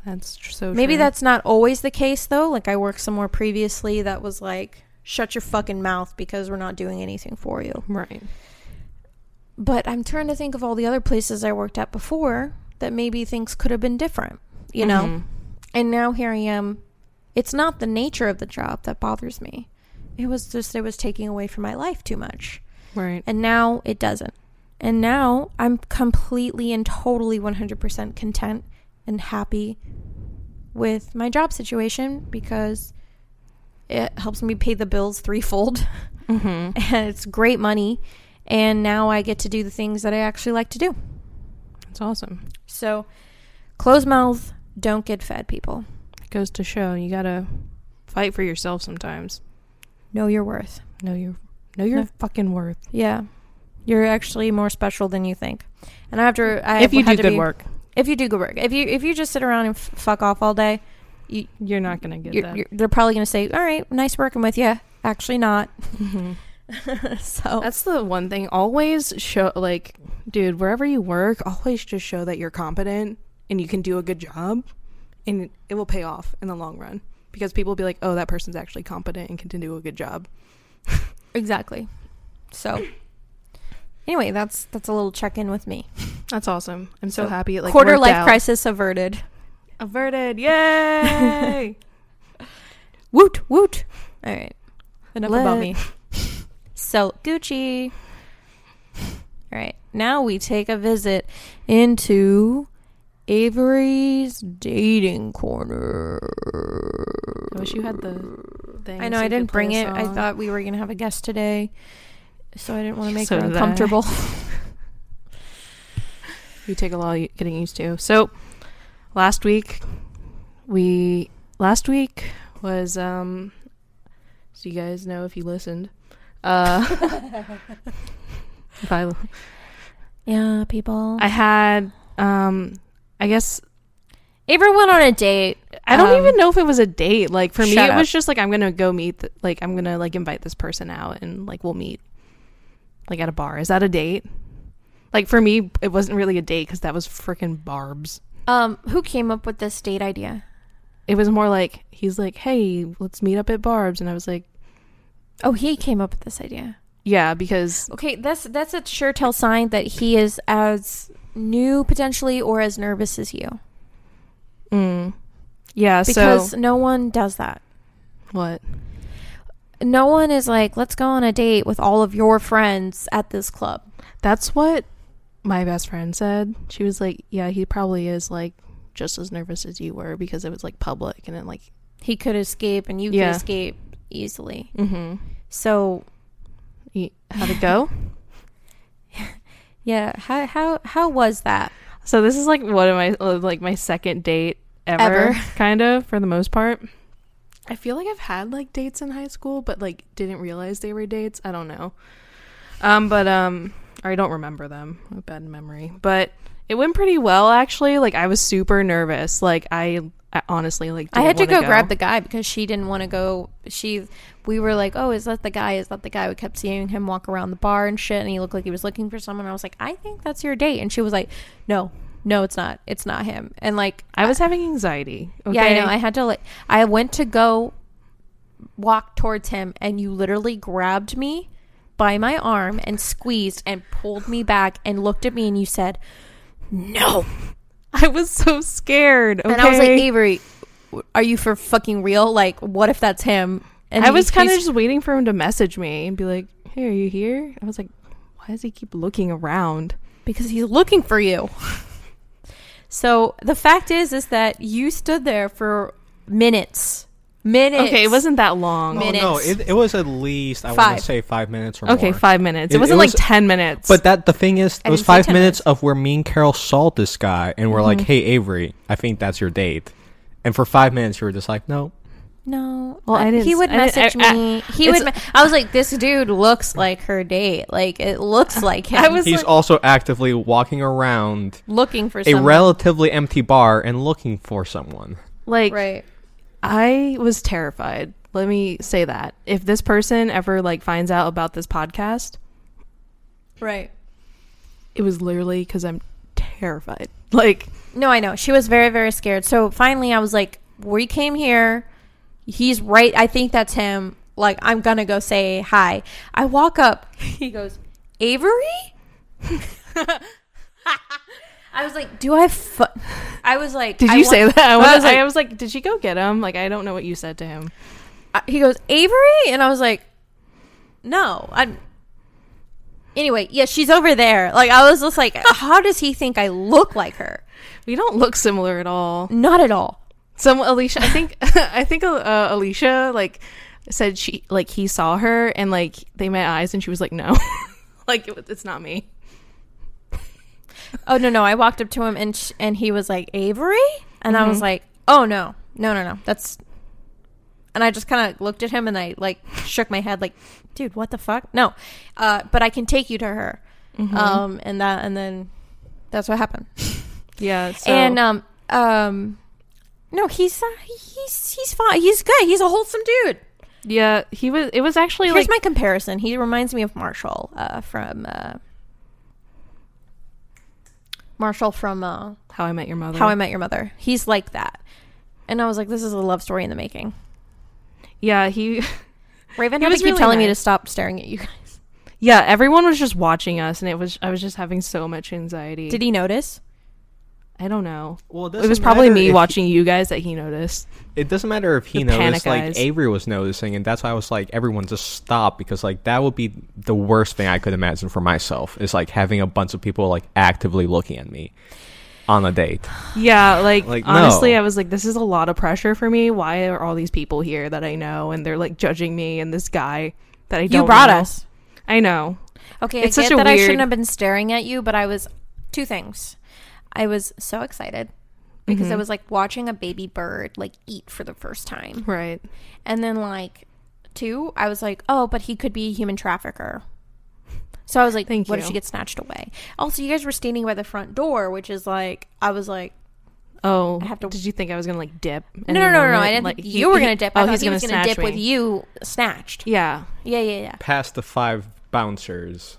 that's tr- so. Maybe true. that's not always the case though. Like I worked somewhere previously that was like, shut your fucking mouth because we're not doing anything for you. right. But I'm trying to think of all the other places I worked at before that maybe things could have been different, you know? Mhm. And now here I am. It's not the nature of the job that bothers me. It was just it was taking away from my life too much. Right. And now it doesn't. And now I'm completely and totally 100% content and happy with my job situation because it helps me pay the bills threefold Mm-hmm. and it's great money. And now I get to do the things that I actually like to do. That's awesome. So, closed mouth, don't get fed, people. It goes to show you gotta fight for yourself sometimes. Know your worth. Know your know your No. fucking worth. Yeah. You're actually more special than you think. And after I if you do to good be- work, if you do good work, if you if you just sit around and f- fuck off all day, you're not gonna get you're, that. you're, they're probably gonna say, "All right, nice working with you." Actually, not. Mhm. so That's the one thing. Always show, like, dude, wherever you work, always just show that you're competent and you can do a good job, and it will pay off in the long run because people will be like, oh, that person's actually competent and can do a good job. exactly. So anyway, that's that's a little check in with me. That's awesome. I'm so, So, happy. It like Quarter life out. crisis averted. Averted. Yay! Woot woot. All right, enough about me. So Gucci. All right, now we take a visit into Avery's dating corner. I wish you had the thing. I know so I didn't bring it. I thought we were gonna have a guest today, so I didn't want to make So her uncomfortable. you take a lot of getting used to. So last week we last week was um so you guys know if you listened. Uh if I yeah, people. I had um I guess Avery went on a date. I don't Um, even know if it was a date. Like for me it was just like I'm to go meet th- like I'm to like invite this person out and like we'll meet like at a bar. Is that a date? Like for me it wasn't really a date cuz that was freaking Barb's. Um, who came up with this date idea? it was more like he's like, "Hey, let's meet up at Barb's," and I was like, Oh, he came up with this idea. "Yeah," because Okay, that's that's a sure tell sign that he is as new potentially or as nervous as you. mm, yeah. Because so no one does that. what? No one is like, let's go on a date with all of your friends at this club. That's what my best friend said. She was like, "Yeah, he probably is like just as nervous as you were because it was like public and then like, He could escape and you Yeah. could escape easily. mm-hmm. So He, how'd it go? Yeah. How how how was that? So this is like one of my uh, like my second date ever, Ever. kind of for the most part. I feel like I've had like dates in high school, but like didn't realize they were dates. I don't know. Um, but um, or I don't remember them. I have bad memory, but it went pretty well actually. Like I was super nervous. Like I, I honestly like I had to didn't go, grab the guy because she didn't want to go. She, we were like, oh, is that the guy? Is that the guy? We kept seeing him walk around the bar and shit, and he looked like he was looking for someone. I was like, I think that's your date, and she was like, no, no, it's not. It's not him. And like, I was having anxiety. Okay? yeah, I know. I had to like, I went to go walk towards him, and you literally grabbed me by my arm and squeezed and pulled me back and looked at me, and you said, no. I was so scared. Okay? And I was like, Avery, are you for fucking real? Like, what if that's him? And I was kind of just waiting for him to message me and be like, "Hey, are you here?" I was like, "Why does he keep looking around?" because he's looking for you. so the fact is, is that you stood there for minutes, minutes. Okay, it wasn't that long. Min- Oh, no, it, it was at least I want Five. to say five minutes or Okay, more. five minutes. It, It- it wasn't was- like ten minutes. But that the thing is, I it was didn't say five 10 minutes minutes. of where me and Carol saw this guy, and we're like, mm-hmm. "Hey, Avery, I think that's your date." And for five minutes, you were just like, "No." No, Well, I didn't He would I didn't- message I- I- me. he would. Me- I was like, this dude looks like her date. Like it looks uh, like him. I was He's like- also actively walking around looking for a someone. relatively empty bar and looking for someone. like, right. I was terrified. Let me say that if this person ever like finds out about this podcast, Right. it was literally because I'm terrified. Like, No, I know. She was very, very scared. So finally, I was like, we came here. He's right. I think that's him. Like, I'm going to go say hi. I walk up. He goes, Avery? I was like, do I fu-? I was like, did I you wa- say that? I I was, was like- I was like, did she go get him? Like, I don't know what you said to him. I- he goes, Avery? And I was like, no. I'm. Anyway, yeah, she's over there. Like, I was just like, how does he think I look like her? We don't look similar at all. Not at all. Some Alicia, I think, I think uh, Alicia like said she like he saw her and like they met eyes and she was like no, like it, it's not me. Oh no no! I walked up to him and sh- and he was like Avery, and I was like, oh no no no no that's. And I just kind of looked at him and I like shook my head like, dude, what the fuck? No, uh, but I can take you to her, um, and that and then that's what happened. Yeah, so, and um um, no, he's uh, he's he's fine. He's good. He's a wholesome dude. yeah, he was. It was actually Here's like my comparison. He reminds me of Marshall uh, from uh, Marshall from uh, How I Met Your Mother. How I Met Your Mother. He's like that. And I was like, this is a love story in the making. yeah, he. Raven He had to keep really telling me to stop staring at you guys. Yeah, everyone was just watching us, and it was. I was just having so much anxiety. Did he notice? I don't know. Well, It was probably me watching you guys that he noticed. It doesn't matter if he The panic noticed. Like eyes. Avery was noticing, and that's why I was like, everyone just stop because like that would be the worst thing I could imagine for myself. Is like having a bunch of people like actively looking at me on a date. Yeah, like, Like, honestly, no. I was like, this is a lot of pressure for me. Why are all these people here that I know and they're like judging me and this guy that I don't You brought know? us. I know. Okay, It's I such get a that I shouldn't have been staring at you, but I was two things. I was so excited because Mm-hmm. I was like watching a baby bird like eat for the first time. Right. And then like two, I was like, oh, but he could be a human trafficker. So I was like, Thank what if she gets snatched away? Also, you guys were standing by the front door, which is like, I was like, Oh, I have to- Did you think I was gonna like dip? no, no, no, no, no. I didn't Like, think he- you were gonna dip. Oh, I thought he's he gonna was gonna dip me. with you snatched. Yeah. Yeah, yeah, yeah. Past the five bouncers.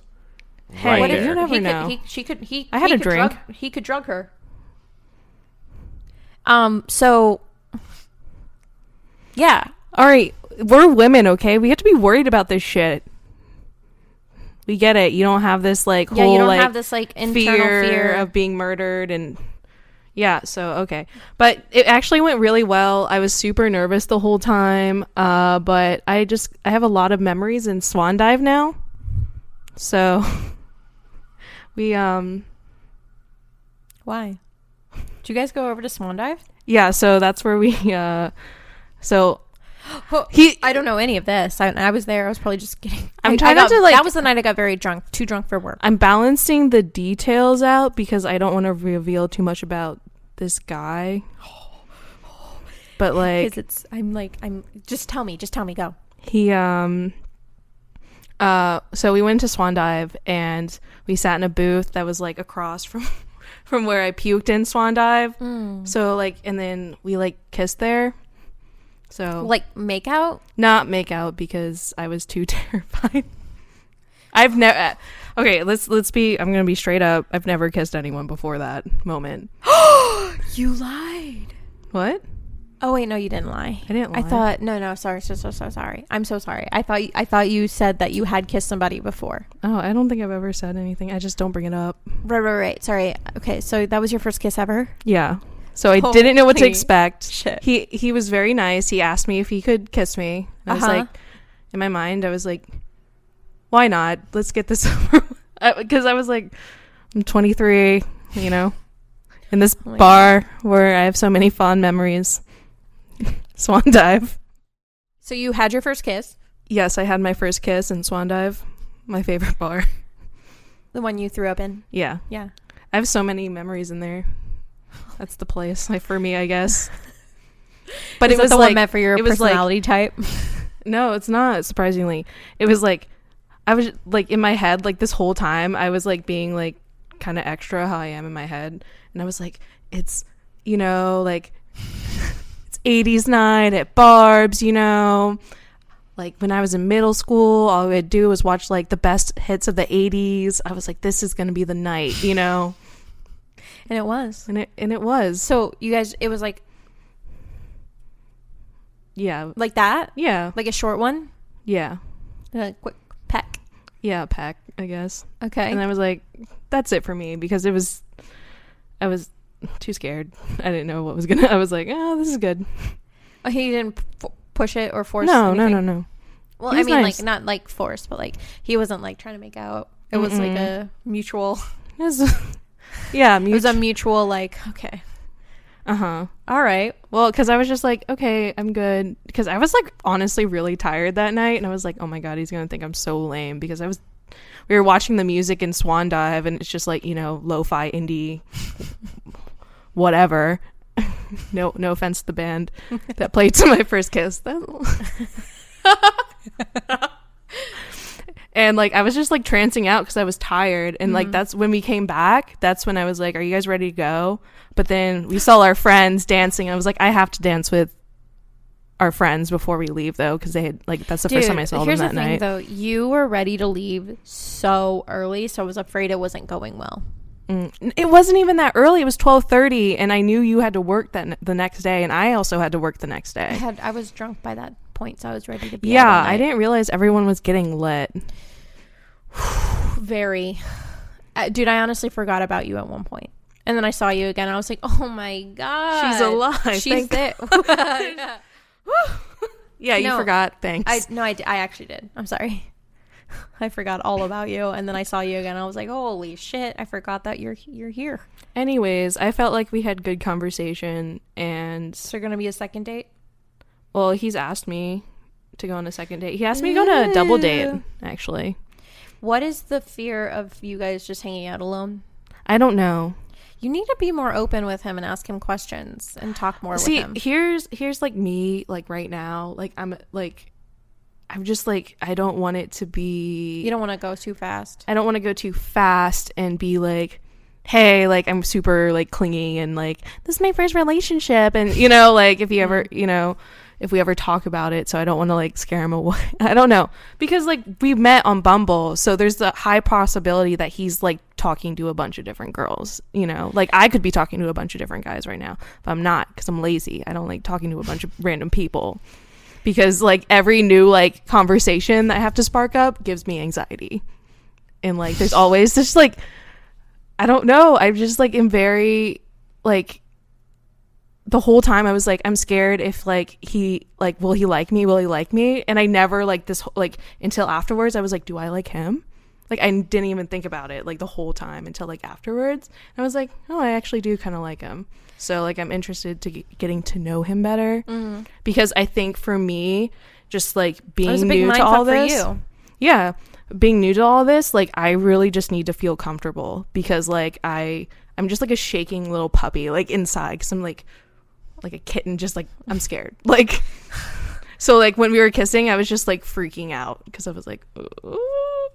Hey, right what if there. you never he know. Could, he, she could. He. I had he a could drink. Drug, he could drug her. Um. So. Yeah. All right, we're women, okay? We have to be worried about this shit. We get it. You don't have this like Yeah. whole You don't like have this like internal fear, fear, of being murdered and yeah so okay but it actually went really well i was super nervous the whole time uh but i just i have a lot of memories in swan dive now so we um Why? Did you guys go over to Swan Dive? yeah so that's where we uh so He I don't know any of this. I, I was there. I was probably just kidding. I'm I- I trying not got- to, like- That was the night I got very drunk. Too drunk for work. I'm balancing the details out because I don't want to reveal too much about this guy. But like Because it's. I'm like. I'm. Just tell me. Just tell me. Go. he um uh so we went to Swan Dive and we sat in a booth that was like across from from where I puked in Swan Dive. So like and then we like kissed there. So Like make out. not make out because I was too terrified. I've never Okay, let's let's be I'm going to be straight up. I've never kissed anyone before that moment. You lied. What? Oh wait, no, you didn't lie. I didn't I thought no, no. Sorry, so so so sorry. I'm so sorry. I thought I thought you said that you had kissed somebody before. Oh, I don't think I've ever said anything. I just don't bring it up. Right, right, right. Sorry. Okay, so that was your first kiss ever. Yeah. So I didn't know what to expect. shit. He he was very nice. He asked me if he could kiss me. I was Uh-huh. like, in my mind, I was like, why not? Let's get this over. Because I was like, I'm 23, you know, in this Oh bar where I have so many fond memories. Swan Dive. So you had your first kiss, Yes, I had my first kiss in Swan Dive, my favorite bar. the one you threw up in. Yeah, Yeah. I have so many memories in there. That's the place, like for me, I guess. But Is it was the like one meant for your it was like- personality type. No, it's not. Surprisingly, it was like I was like in my head like this whole time. I was like being like kind of extra how I am in my head, and I was like, it's you know like '80s night at Barb's, you know. Like when I was in middle school, all I would do was watch like the best hits of the '80s. I was like, this is gonna be the night, you know, And it was. and it and it was. So you guys, it was like Yeah, like that, yeah, like a short one, yeah, a quick peck. yeah. Pack, I guess. Okay. And I was like, that's it for me because it was, I was too scared. I didn't know what was gonna. I was like, oh, this is good. oh, he didn't push it or force. No, no, anything? no, no. Well, I mean, nice. like not like force, but like he wasn't like trying to make out. It was like a mutual. It was, yeah, It was a mutual like. Okay. uh huh. All right. Well, because I was just like, okay, I'm good. Because I was like honestly really tired that night, and I was like, oh my god, he's gonna think I'm so lame because I was. We were watching the music in Swan Dive, and it's just like you know, lo-fi indie, whatever. no, no offense to the band that played to my first kiss. And like I was just like trancing out because I was tired, and like Mhm. that's when we came back. That's when I was like, "Are you guys ready to go?" But then we saw our friends dancing. I was like, "I have to dance with our friends before we leave, though, because they had like that's the first time I saw them that the thing, night." though. You were ready to leave so early, so I was afraid it wasn't going well. Mm. It wasn't even that early. It was twelve thirty, and I knew you had to work that the next day, and I also had to work the next I day. had I was drunk by that point, so I was ready to be. Yeah, I didn't realize everyone was getting lit. Very, uh, dude. I honestly forgot about you at one point, and then I saw you again. And I was like, oh my god, She's alive. She's there. Yeah. You No, forgot. Thanks. I no, I, I actually did. I'm sorry. I forgot all about you, and then I saw you again. I was like, "Holy shit! I forgot that you're you're here." Anyways, I felt like we had good conversation, and Is you're gonna be a second date. well, he's asked me to go on a second date. He asked me to go on a double date. Actually, What is the fear of you guys just hanging out alone? I don't know. You need to be more open with him and ask him questions and talk more See, with him. here's here's like me like right now. Like I'm like I'm just like I don't want it to be You don't want to go too fast. I don't want to go too fast and be like, hey, like I'm super like clingy and like this is my first relationship, and you know, like if you ever, mm-hmm. you know, if we ever talk about it, so I don't want to like scare him away. I don't know because like we met on Bumble, so there's the high possibility that he's like talking to a bunch of different girls. You know, like I could be talking to a bunch of different guys right now, but I'm not because I'm lazy. I don't like talking to a bunch of random people. Because like every new like conversation that I have to spark up gives me anxiety and like there's always just like I don't know. I'm just like am very like the whole time I was like I'm scared if like he like will he like me? Will he like me? And I never like this like until afterwards I was like do I like him? like I didn't even think about it like the whole time until like afterwards. And I was like, oh, I actually do kind of like him. So like I'm interested to get, getting to know him better Mm-hmm. because I think for me, just like being new to all this, you. yeah, being new to all this, like I really just need to feel comfortable because like I I'm just like a shaking little puppy like inside because I'm like like a kitten, just like I'm scared. Like so like when we were kissing, I was just like freaking out because I was like. Ooh.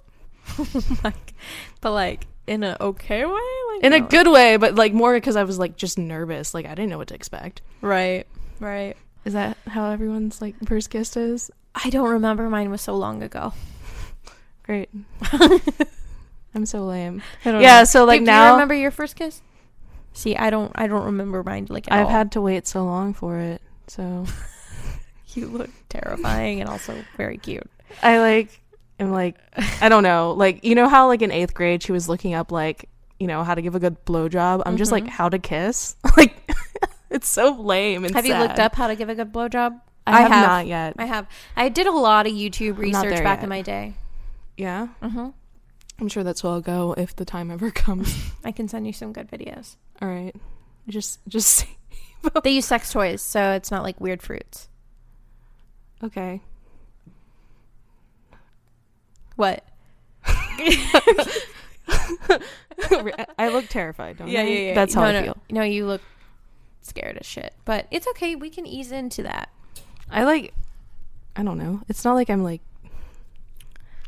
like, but like in a okay way, like in a good way, but like more because I was like just nervous. Like I didn't know what to expect. right, right. Is that how everyone's like first kiss is? I don't remember. Mine was so long ago. Great. I'm so lame. I don't Yeah, know. so like Do- do now you remember your first kiss? See, I don't. I don't remember mine. Like at I've all. had to wait so long for it. So You look terrifying and also very cute. I like am like I don't know. Like you know how like in eighth grade she was looking up like you know how to give a good blowjob. I'm just like Mhm. how to kiss. like it's so lame and Have you looked up how to give a good blowjob? I, I have, have. not yet. I have. I did a lot of YouTube research back yet. in my day. yeah, hmm I'm sure that's where I'll go if the time ever comes. I can send you some good videos. All right, just just they use sex toys, so it's not like weird fruits. okay. What? I look terrified, don't I? That's how no, I no, feel. No, you look scared as shit. But it's okay. We can ease into that. I like. I don't know. It's not like I'm like.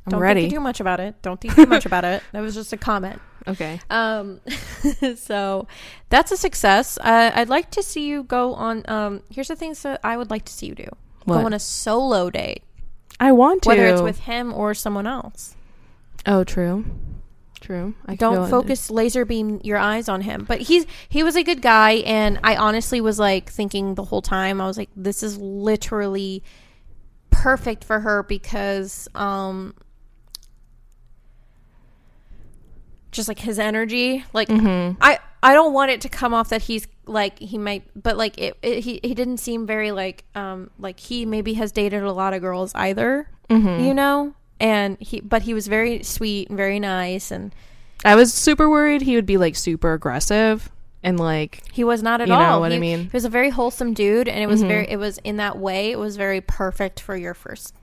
I'm Don't ready. think too much about it. Don't think too much about it. That was just a comment. okay. Um, so that's a success. Uh, I'd like to see you go on. Um, here's the things that I would like to see you do: What? go on a solo date, I want to. whether it's with him or someone else. Oh, true. True. I Don't on- focus laser beam your eyes on him. But he's he was a good guy, and I honestly was like thinking the whole time. I was like, this is literally perfect for her because um just like his energy like mm-hmm. i i don't want it to come off that he's like he might but like it, it he, he didn't seem very like um like he maybe has dated a lot of girls either Mhm. you know and he but he was very sweet and very nice and I was super worried he would be like super aggressive and like he was not at You all know what I mean? he was a very wholesome dude and it was Mhm. very it was in that way it was very perfect for your first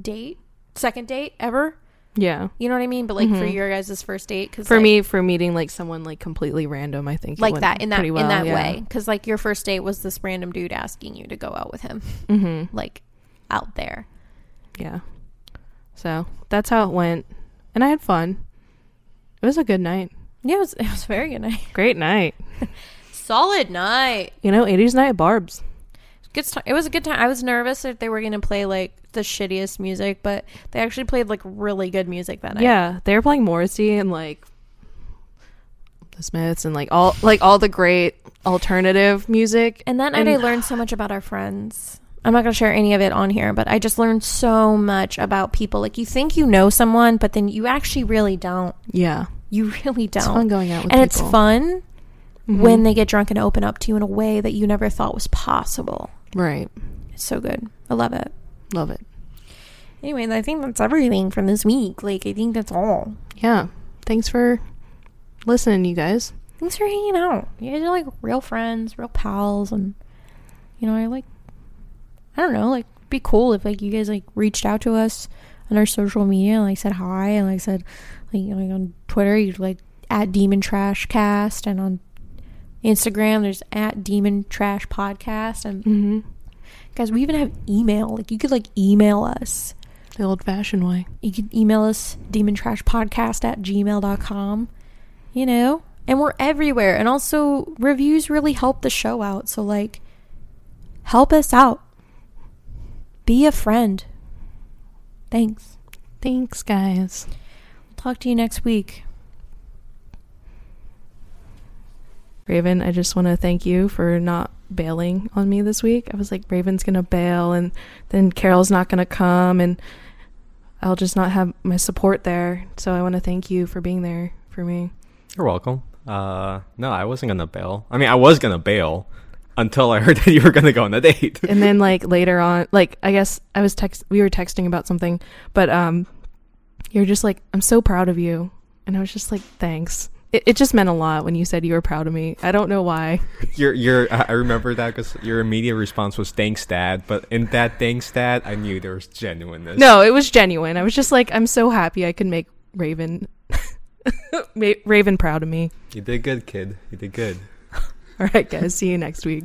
date second date ever yeah. you know what i mean but like for Mhm. your guys' first date because For me, for meeting like someone like completely random, I think like that in that well, in that yeah. way because like your first date was this random dude asking you to go out with him Mm-hmm. like out there Yeah. So that's how it went, and I had fun. It was a good night. yeah it was, it was a very good night Great night. solid night You know, 80s night at Barb's. Good time. It was a good time. I was nervous if they were gonna play like the shittiest music, but they actually played like really good music that night. Yeah, they were playing Morrissey and like the Smiths and like all like all the great alternative music. And that night And- I learned so much about our friends. I'm not gonna share any of it on here, but I just learned so much about people. Like you think you know someone, but then you actually really don't. Yeah, You really it's fun don't. going out with And it's people. fun Mhm. when they get drunk and open up to you in a way that you never thought was possible. Right. It's so good. I love it. Love it. Anyway, I think that's everything from this week. Like I think that's all. Yeah. Thanks for listening, you guys. Thanks for hanging out. You guys are like real friends, real pals, and you know, I like. I don't know, like, be cool if like you guys like reached out to us on our social media, and, like said hi, and like said, like, you know, like on Twitter, you like at Demon Trash Cast, and on Instagram, there's at Demon Trash Podcast, and Mm-hmm. guys, we even have email. Like, you could like email us. The old-fashioned way. You can email us demon trash podcast at gmail.com. You know? And we're everywhere. And also reviews really help the show out. So like help us out. Be a friend. Thanks. Thanks, guys. We'll Talk to you next week. Raven, I just want to thank you for not bailing on me this week. I was like, Raven's going to bail, and then Carol's not going to come, and I'll just not have my support there. So I want to thank you for being there for me. You're welcome. Uh, no, I wasn't gonna bail. I mean, I was gonna bail until I heard that you were gonna go on a date. and then like later on, like I guess I was text we were texting about something, but um you're just like, I'm so proud of you. And I was just like, thanks. It, it just meant a lot when you said you were proud of me. I don't know why. Your your I remember that because your immediate response was thanks, Dad. But in that thanks, Dad, I knew there was genuineness. No, it was genuine. I was just like, I'm so happy I could make Raven, Raven proud of me. you did good, kid. You did good. All right, guys. See you next week.